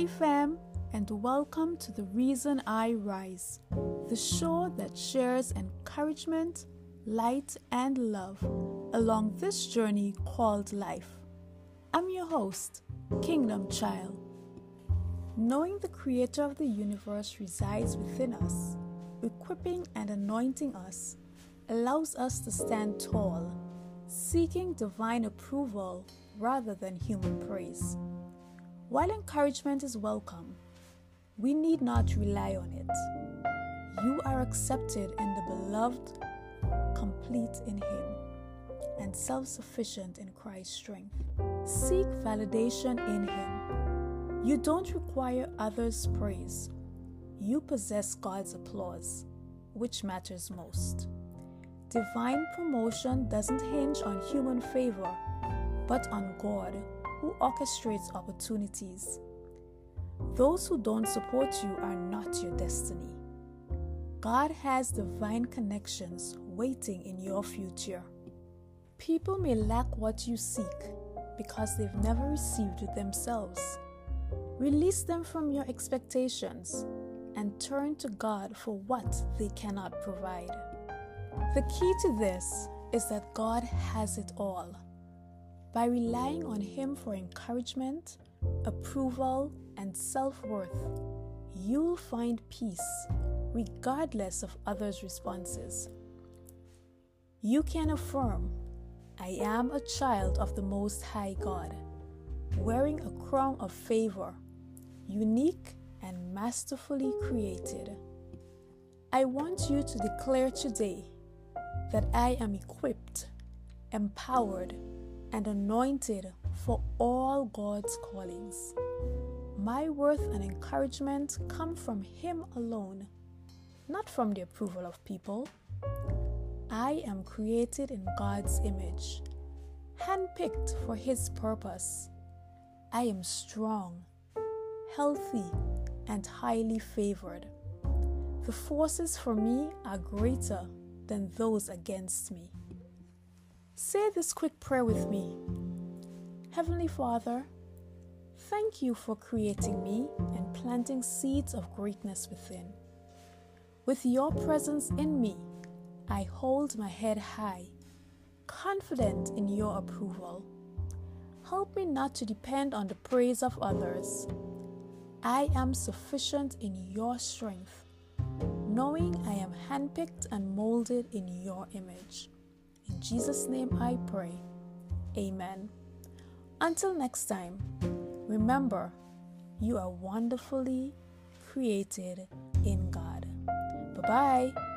Hey fam, and welcome to The Reason I Rise, the show that shares encouragement, light, and love along this journey called life. I'm your host, Kingdom Child. Knowing the Creator of the universe resides within us, equipping and anointing us, allows us to stand tall, seeking divine approval rather than human praise. While encouragement is welcome, we need not rely on it. You are accepted in the beloved, complete in Him, and self sufficient in Christ's strength. Seek validation in Him. You don't require others' praise. You possess God's applause, which matters most. Divine promotion doesn't hinge on human favor, but on God who orchestrates opportunities. Those who don't support you are not your destiny. God has divine connections waiting in your future. People may lack what you seek because they've never received it themselves. Release them from your expectations and turn to God for what they cannot provide. The key to this is that God has it all. By relying on Him for encouragement, approval, and self worth, you'll find peace regardless of others' responses. You can affirm, I am a child of the Most High God, wearing a crown of favor, unique and masterfully created. I want you to declare today that I am equipped, empowered, and anointed for all God's callings. My worth and encouragement come from Him alone, not from the approval of people. I am created in God's image, handpicked for His purpose. I am strong, healthy, and highly favored. The forces for me are greater than those against me. Say this quick prayer with me Heavenly Father, thank you for creating me and planting seeds of greatness within. With your presence in me, I hold my head high, confident in your approval. Help me not to depend on the praise of others. I am sufficient in your strength, knowing I am handpicked and molded in your image. In Jesus' name I pray. Amen. Until next time, remember, you are wonderfully created in God. Bye bye.